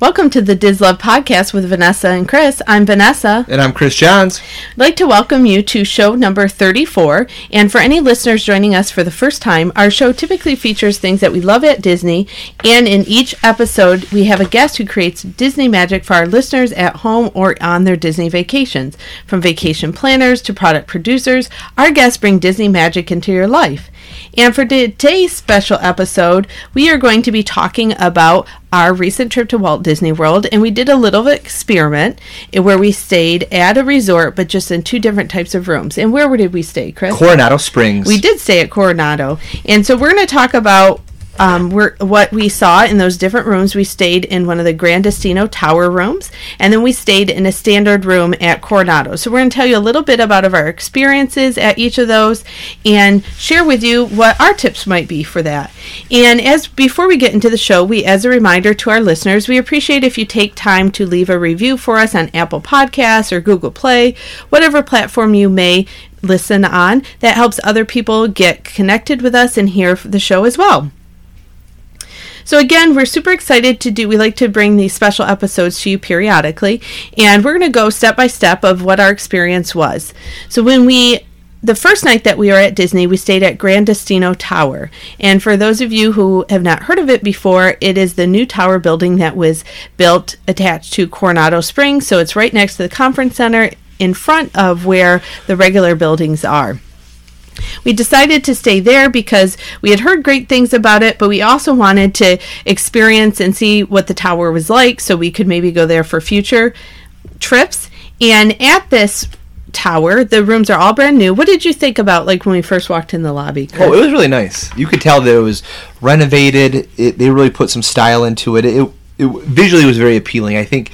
Welcome to the DisLove Podcast with Vanessa and Kris. I'm Vanessa. And I'm Kris Johns. I'd like to welcome you to show number 34. And for any listeners joining us for the first time, our show typically features things that we love at Disney. And in each episode, we have a guest who creates Disney magic for our listeners at home or on their Disney vacations. From vacation planners to product producers, our guests bring Disney magic into your life. And for today's special episode, we are going to be talking about our recent trip to Walt Disney World. And we did a little experiment where we stayed at a resort, but just in two different types of rooms. And where did we stay, Kris? Coronado Springs. We did stay at Coronado. And so we're going to talk about um, we're, what we saw in those different rooms, we stayed in one of the Gran Destino Tower rooms, and then we stayed in a standard room at Coronado. So we're going to tell you a little bit about of our experiences at each of those, and share with you what our tips might be for that. And as before we get into the show, we, as a reminder to our listeners, we appreciate if you take time to leave a review for us on Apple Podcasts or Google Play, whatever platform you may listen on. That helps other people get connected with us and hear the show as well. So again, we're super excited to do. We like to bring these special episodes to you periodically, and we're going to go step by step of what our experience was. So when we the first night that we were at Disney, we stayed at Gran Destino Tower. And for those of you who have not heard of it before, it is the new tower building that was built attached to Coronado Springs. So it's right next to the conference center in front of where the regular buildings are. We decided to stay there because we had heard great things about it, but we also wanted to experience and see what the tower was like so we could maybe go there for future trips. And at this tower, the rooms are all brand new. What did you think about like when we first walked in the lobby? Oh, it was really nice. You could tell that it was renovated. It, they really put some style into it. It, it visually was very appealing. I think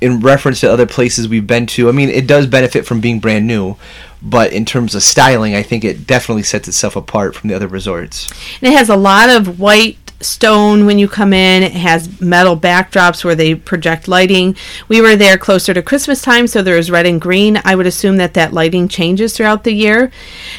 in reference to other places we've been to, I mean, it does benefit from being brand new, but in terms of styling, I think it definitely sets itself apart from the other resorts. And it has a lot of white stone when you come in. It has metal backdrops where they project lighting. We were there closer to Christmas time, so there was red and green. I would assume that that lighting changes throughout the year.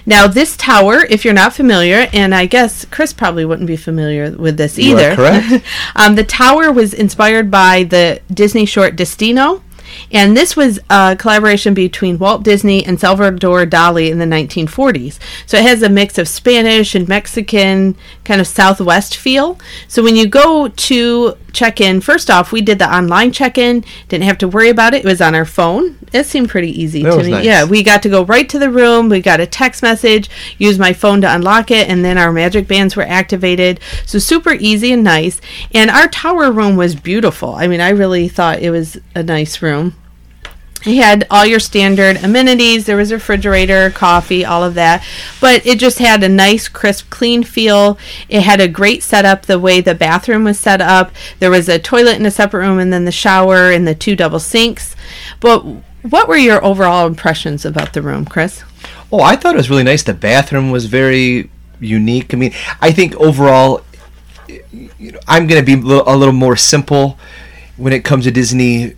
Now, this tower, if you're not familiar, and I guess Chris probably wouldn't be familiar with this either. correct. um, the tower was inspired by the Disney short Destino. And this was a collaboration between Walt Disney and Salvador Dali in the 1940s. So it has a mix of Spanish and Mexican kind of Southwest feel. So when you go to check in, first off, we did the online check in, didn't have to worry about it. It was on our phone. It seemed pretty easy that to me. Nice. Yeah, we got to go right to the room. We got a text message, use my phone to unlock it, and then our magic bands were activated. So super easy and nice. And our tower room was beautiful. I mean, I really thought it was a nice room. It had all your standard amenities. There was a refrigerator, coffee, all of that. But it just had a nice, crisp, clean feel. It had a great setup the way the bathroom was set up. There was a toilet in a separate room and then the shower and the two double sinks. But what were your overall impressions about the room, Kris? Oh, I thought it was really nice. The bathroom was very unique. I mean, I think overall, you know, I'm going to be a little more simple when it comes to Disney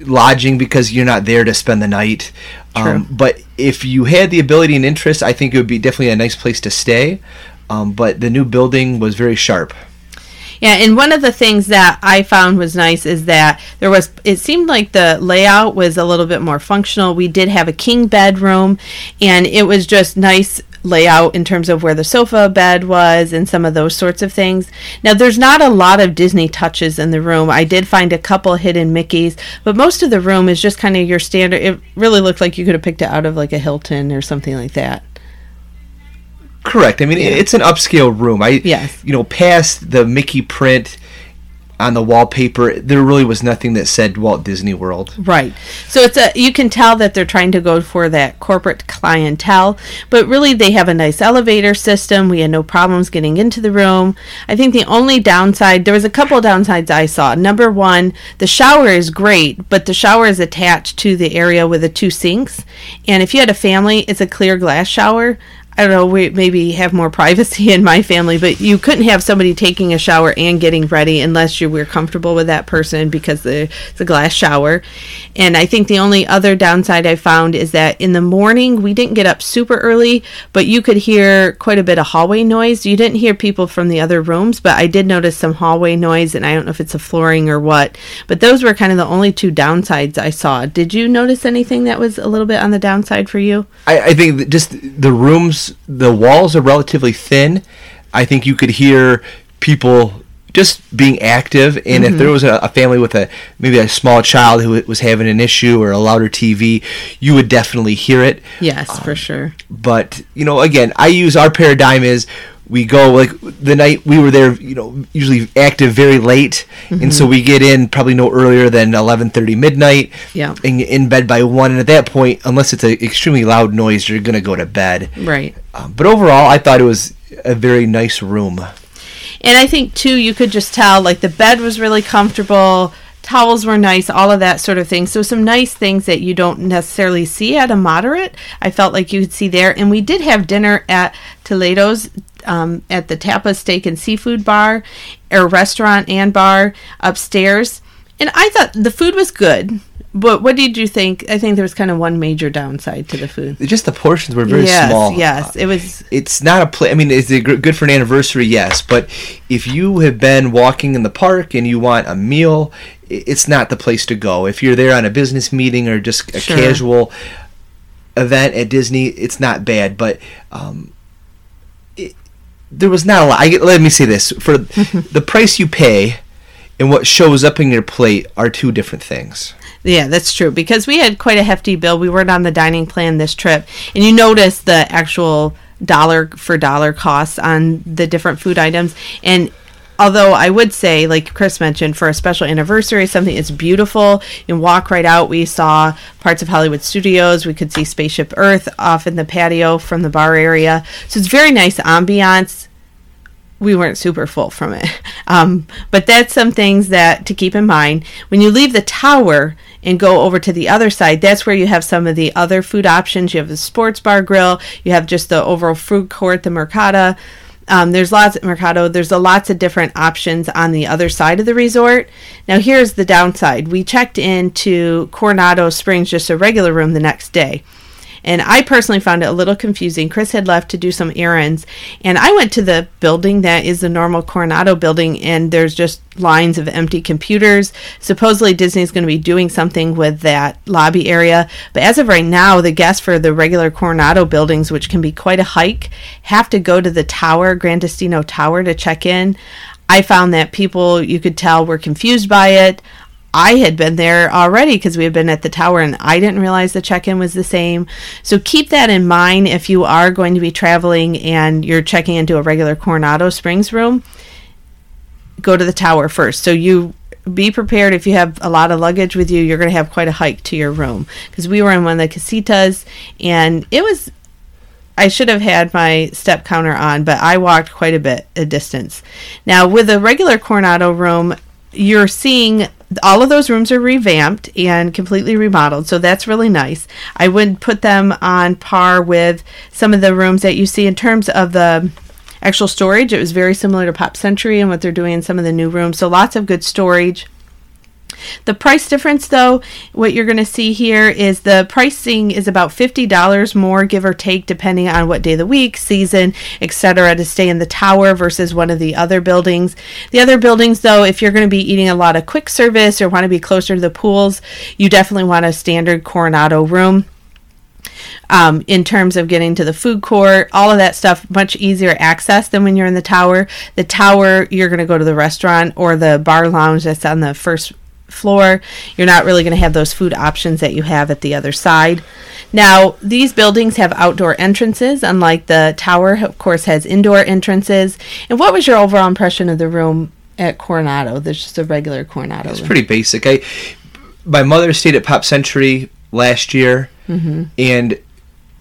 lodging because you're not there to spend the night. Um, but if you had the ability and interest, I think it would be definitely a nice place to stay. Um, but the new building was very sharp. Yeah, and one of the things that I found was nice is that there was it seemed like the layout was a little bit more functional. We did have a king bedroom and it was just nice layout in terms of where the sofa bed was and some of those sorts of things. Now, there's not a lot of Disney touches in the room. I did find a couple hidden Mickeys, but most of the room is just kind of your standard. It really looked like you could have picked it out of like a Hilton or something like that. Correct. I mean, yeah. it's an upscale room. I yes. You know, past the Mickey print on the wallpaper, there really was nothing that said Walt Disney World. Right. So it's a you can tell that they're trying to go for that corporate clientele, but really they have a nice elevator system. We had no problems getting into the room. I think the only downside, there was a couple downsides I saw. Number 1, the shower is great, but the shower is attached to the area with the two sinks, and if you had a family, it's a clear glass shower. I don't know, we maybe have more privacy in my family, but you couldn't have somebody taking a shower and getting ready unless you were comfortable with that person because the, it's a glass shower. And I think the only other downside I found is that in the morning we didn't get up super early, but you could hear quite a bit of hallway noise. You didn't hear people from the other rooms, but I did notice some hallway noise, and I don't know if it's a flooring or what. But those were kind of the only two downsides I saw. Did you notice anything that was a little bit on the downside for you? I, I think just the rooms, the walls are relatively thin. I think you could hear people just being active, and if mm-hmm. there was a, a family with a maybe a small child who was having an issue or a louder TV, you would definitely hear it. Yes, for um, sure. But you know, again, I use our paradigm is we go like the night we were there, you know, usually active very late, and so we get in probably no earlier than eleven thirty midnight. Yeah. and in bed by one, and at that point, unless it's an extremely loud noise, you're gonna go to bed. Right. Um, but overall, I thought it was a very nice room. And I think too, you could just tell like the bed was really comfortable, towels were nice, all of that sort of thing. So some nice things that you don't necessarily see at a moderate. I felt like you could see there, and we did have dinner at Toledo's. Um, at the Tapa Steak and Seafood Bar, or restaurant and bar upstairs, and I thought the food was good. But what did you think? I think there was kind of one major downside to the food. Just the portions were very yes, small. yes, it was. it's not a play. I mean, is it good for an anniversary? Yes, but if you have been walking in the park and you want a meal, it's not the place to go. If you're there on a business meeting or just a Sure. casual event at Disney, it's not bad. But um, it, there was not a lot. I, let me say this: for the price you pay and what shows up in your plate are two different things. Yeah, that's true because we had quite a hefty bill. We weren't on the dining plan this trip, and you notice the actual dollar for dollar costs on the different food items. And although I would say, like Chris mentioned, for a special anniversary, something that's beautiful, you walk right out. We saw parts of Hollywood Studios. We could see Spaceship Earth off in the patio from the bar area. So it's very nice ambiance we weren't super full from it. Um, but that's some things that to keep in mind. When you leave the tower and go over to the other side, that's where you have some of the other food options. You have the sports bar grill, you have just the overall food court, the Mercado. Um, there's lots at Mercado. There's a lots of different options on the other side of the resort. Now, here's the downside. We checked into Coronado Springs, just a regular room, the next day. And I personally found it a little confusing. Chris had left to do some errands, and I went to the building that is the normal Coronado building, and there's just lines of empty computers. Supposedly, Disney's going to be doing something with that lobby area, but as of right now, the guests for the regular Coronado buildings, which can be quite a hike, have to go to the tower, Gran Destino Tower, to check in. I found that people you could tell were confused by it. I had been there already because we had been at the tower and I didn't realize the check in was the same. So keep that in mind if you are going to be traveling and you're checking into a regular Coronado Springs room. Go to the tower first. So you be prepared if you have a lot of luggage with you, you're going to have quite a hike to your room. Because we were in one of the casitas and it was I should have had my step counter on, but I walked quite a bit a distance. Now, with a regular Coronado room, you're seeing all of those rooms are revamped and completely remodeled, so that's really nice. I would put them on par with some of the rooms that you see in terms of the actual storage. It was very similar to Pop Century and what they're doing in some of the new rooms, so lots of good storage. The price difference, though, what you're going to see here is the pricing is about $50 more, give or take, depending on what day of the week, season, etc., to stay in the tower versus one of the other buildings. The other buildings, though, if you're going to be eating a lot of quick service or want to be closer to the pools, you definitely want a standard Coronado room. Um, in terms of getting to the food court, all of that stuff, much easier access than when you're in the tower. The tower, you're going to go to the restaurant or the bar lounge that's on the first floor. You're not really going to have those food options that you have at the other side. Now, these buildings have outdoor entrances, unlike the tower, of course, has indoor entrances. And what was your overall impression of the room at Coronado? There's just a regular Coronado. It's room. pretty basic. I my mother stayed at Pop Century last year, Mm-hmm. and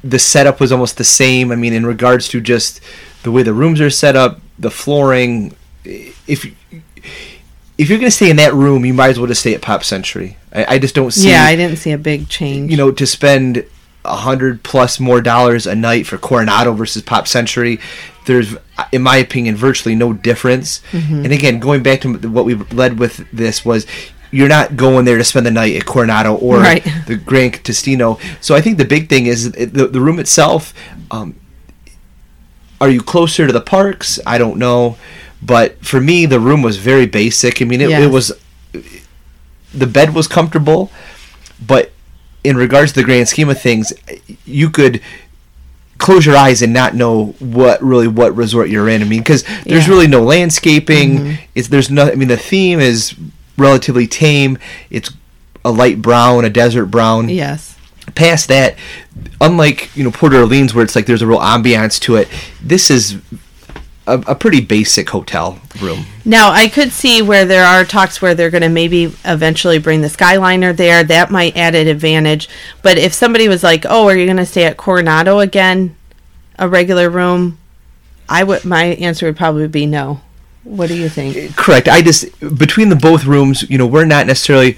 the setup was almost the same. I mean, in regards to just the way the rooms are set up, the flooring. If if you're going to stay in that room, you might as well just stay at Pop Century. I, I just don't see. yeah, I didn't see a big change. you know, to spend a hundred plus more dollars a night for Coronado versus Pop Century. There's, in my opinion, virtually no difference. Mm-hmm. And again, going back to what we led with this was. You're not going there to spend the night at Coronado or Right. the Gran Destino. So I think the big thing is the, the room itself. Um, are you closer to the parks? I don't know, but for me, the room was very basic. I mean, it, Yes. it was the bed was comfortable, but in regards to the grand scheme of things, you could close your eyes and not know what really what resort you're in. I mean, because there's Yeah. Mm-hmm. really no landscaping. It's there's no. I mean, the theme is relatively tame. It's a light brown, a desert brown Yes. past that, unlike you know Port Orleans where it's like there's a real ambiance to it, this is a, a pretty basic hotel room. Now, I could see where there are talks where they're going to maybe eventually bring the Skyliner there. That might add an advantage. But if somebody was like, "Oh, are you going to stay at Coronado again, a regular room?" I would. My answer would probably be no. What do you think? Correct. I just between the both rooms, you know, we're not necessarily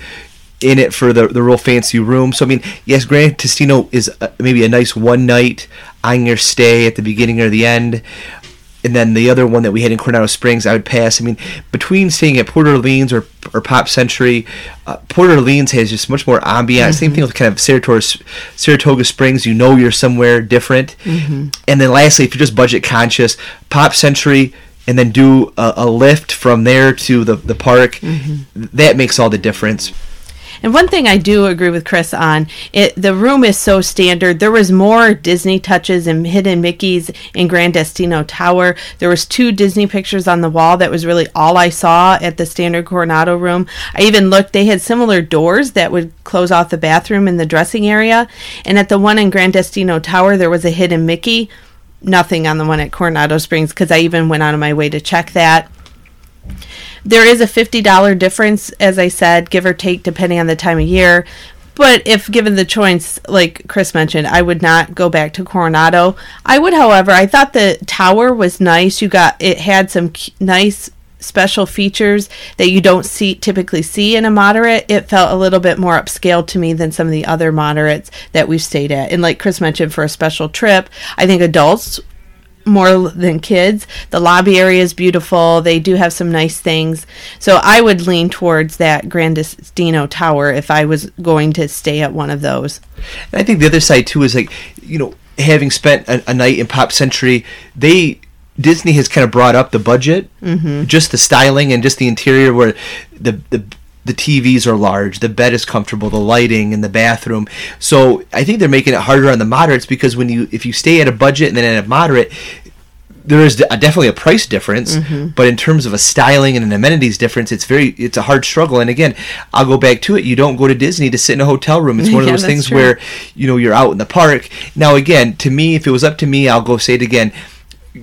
in it for the the real fancy room. So I mean, yes, Gran Destino is uh maybe a nice one night on your stay at the beginning or the end. And then the other one that we had in Coronado Springs, I would pass. I mean, between staying at Port Orleans or, or Pop Century, uh, Port Orleans has just much more ambiance. Same mm-hmm. thing with kind of Saratoga, Saratoga Springs. You know you're somewhere different. Mm-hmm. And then lastly, if you're just budget conscious, Pop Century, and then do a, a lift from there to the, the park, mm-hmm. that makes all the difference. And one thing I do agree with Kris on, it the room is so standard. There was more Disney touches and hidden Mickeys in Gran Destino Tower. There was two Disney pictures on the wall. That was really all I saw at the standard Coronado room. I even looked; they had similar doors that would close off the bathroom in the dressing area. And at the one in Gran Destino Tower, there was a hidden Mickey. Nothing on the one at Coronado Springs because I even went out of my way to check that. There is a $50 difference, as I said, give or take, depending on the time of year. But if given the choice, like Kris mentioned, I would not go back to Coronado. I would, however, I thought the tower was nice. You got it had some nice special features that you don't see typically see in a moderate. It felt a little bit more upscale to me than some of the other moderates that we've stayed at. And like Kris mentioned, for a special trip, I think adults more than kids. The lobby area is beautiful. They do have some nice things. So I would lean towards that Gran Destino Tower if I was going to stay at one of those. And I think the other side too is like, you know, having spent a, a night in Pop Century, they Disney has kind of brought up the budget, mm-hmm. just the styling and just the interior, where the the the TVs are large, the bed is comfortable, the lighting in the bathroom. So I think they're making it harder on the moderates because when you if you stay at a budget and then at a moderate, there is a, definitely a price difference, mm-hmm. but in terms of a styling and an amenities difference, it's very it's a hard struggle. And again, I'll go back to it. You don't go to Disney to sit in a hotel room. It's one of those things true. where you know you're out in the park. Now again, to me, if it was up to me, I'll go say it again.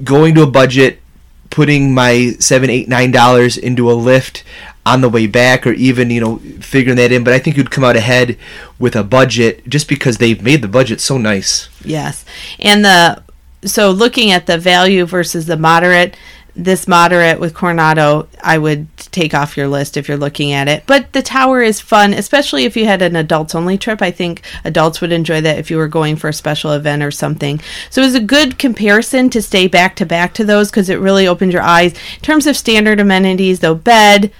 Going to a budget, putting my seven, eight, nine dollars into a lift on the way back, or even you know figuring that in. But I think you'd come out ahead with a budget just because they've made the budget so nice. Yes. And the so looking at the value versus the moderate, this moderate with Coronado, I would take off your list if you're looking at it. But the tower is fun, especially if you had an adults only trip. I think adults would enjoy that if you were going for a special event or something. So it was a good comparison to stay back to back to those because it really opened your eyes. In terms of standard amenities, though, bed,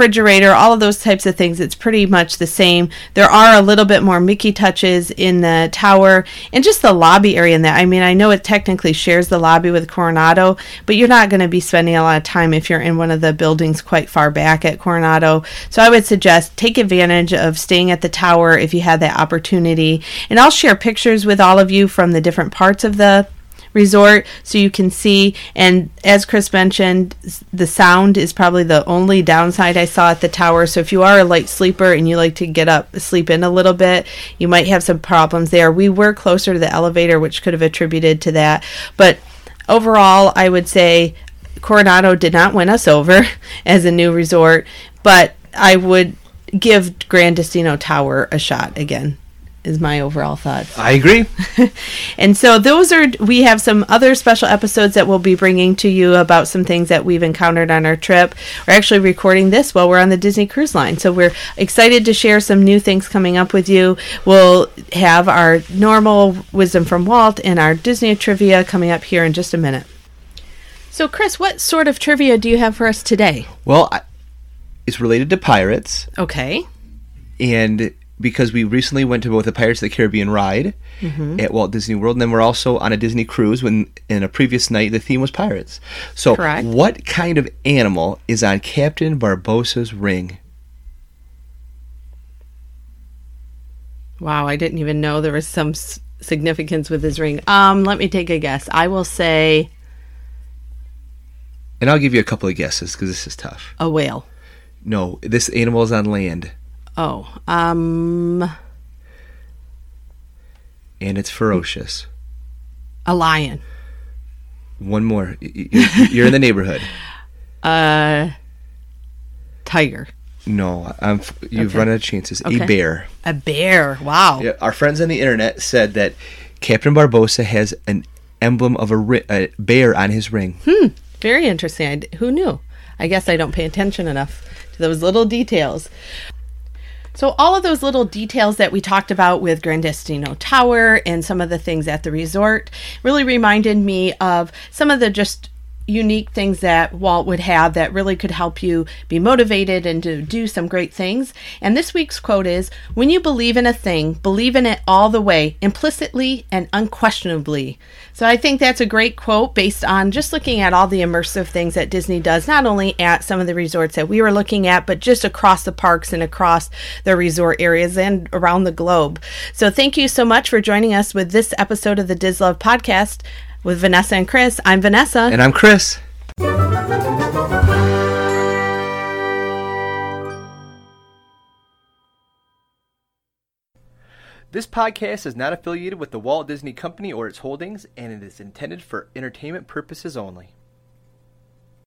refrigerator, all of those types of things, it's pretty much the same. There are a little bit more Mickey touches in the tower and just the lobby area in that. I mean, I know it technically shares the lobby with Coronado, but you're not going to be spending a lot of time if you're in one of the buildings quite far back at Coronado. So I would suggest take advantage of staying at the tower if you have that opportunity. And I'll share pictures with all of you from the different parts of the resort so you can see. And as kris mentioned the sound is probably the only downside i saw at the tower. So if you are a light sleeper and you like to get up sleep in a little bit you might have some problems there. We were closer to the elevator which could have attributed to that. But overall i would say coronado did not win us over as a new resort but i would give gran destino tower a shot again is my overall thoughts. I agree. And so those are we have some other special episodes that we'll be bringing to you about some things that we've encountered on our trip. We're actually recording this while we're on the Disney Cruise Line. So we're excited to share some new things coming up with you. We'll have our normal wisdom from Walt and our Disney trivia coming up here in just a minute. So Kris, what sort of trivia do you have for us today? Well, I, it's related to pirates, Okay. and because we recently went to both the Pirates of the Caribbean ride at Walt Disney World, and then we're also on a Disney cruise. When in a previous night, the theme was pirates. So, Correct. what kind of animal is on Captain Barbossa's ring? Wow, I didn't even know there was some s- significance with his ring. Um, let me take a guess. I will say And I'll give you a couple of guesses because this is tough. a whale. No, this animal is on land, Oh, um, and it's ferocious. a lion. One more. You're, in the neighborhood. A tiger. No, I'm, you've Okay. run out of chances. Okay. A bear. A bear. Wow. Yeah, our friends on the internet said that Captain Barbossa has an emblem of a, ri- a bear on his ring. Hmm. Very interesting. I d- who knew? I guess I don't pay attention enough to those little details. So, all of those little details that we talked about with Gran Destino Tower and some of the things at the resort really reminded me of some of the just unique things that Walt would have that really could help you be motivated and to do some great things. And this week's quote is When you believe in a thing, believe in it all the way, implicitly and unquestionably. So I think that's a great quote based on just looking at all the immersive things that Disney does, not only at some of the resorts that we were looking at, but just across the parks and across the resort areas and around the globe. So thank you so much for joining us with this episode of the DisLove podcast with Vanessa and Kris. I'm Vanessa. And I'm Kris. This podcast is not affiliated with the Walt Disney Company or its holdings, and it is intended for entertainment purposes only.